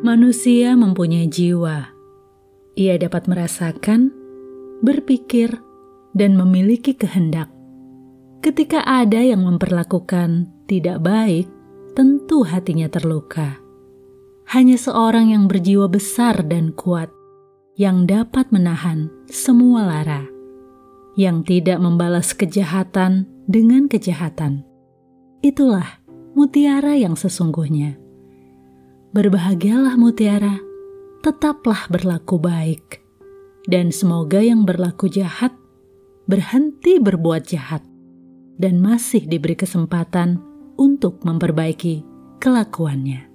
Manusia mempunyai jiwa. Ia dapat merasakan, berpikir, dan memiliki kehendak. Ketika ada yang memperlakukan tidak baik, tentu hatinya terluka. Hanya seorang yang berjiwa besar dan kuat yang dapat menahan semua lara, yang tidak membalas kejahatan dengan kejahatan. Itulah mutiara yang sesungguhnya. Berbahagialah mutiara, tetaplah berlaku baik, dan semoga yang berlaku jahat berhenti berbuat jahat dan masih diberi kesempatan untuk memperbaiki kelakuannya.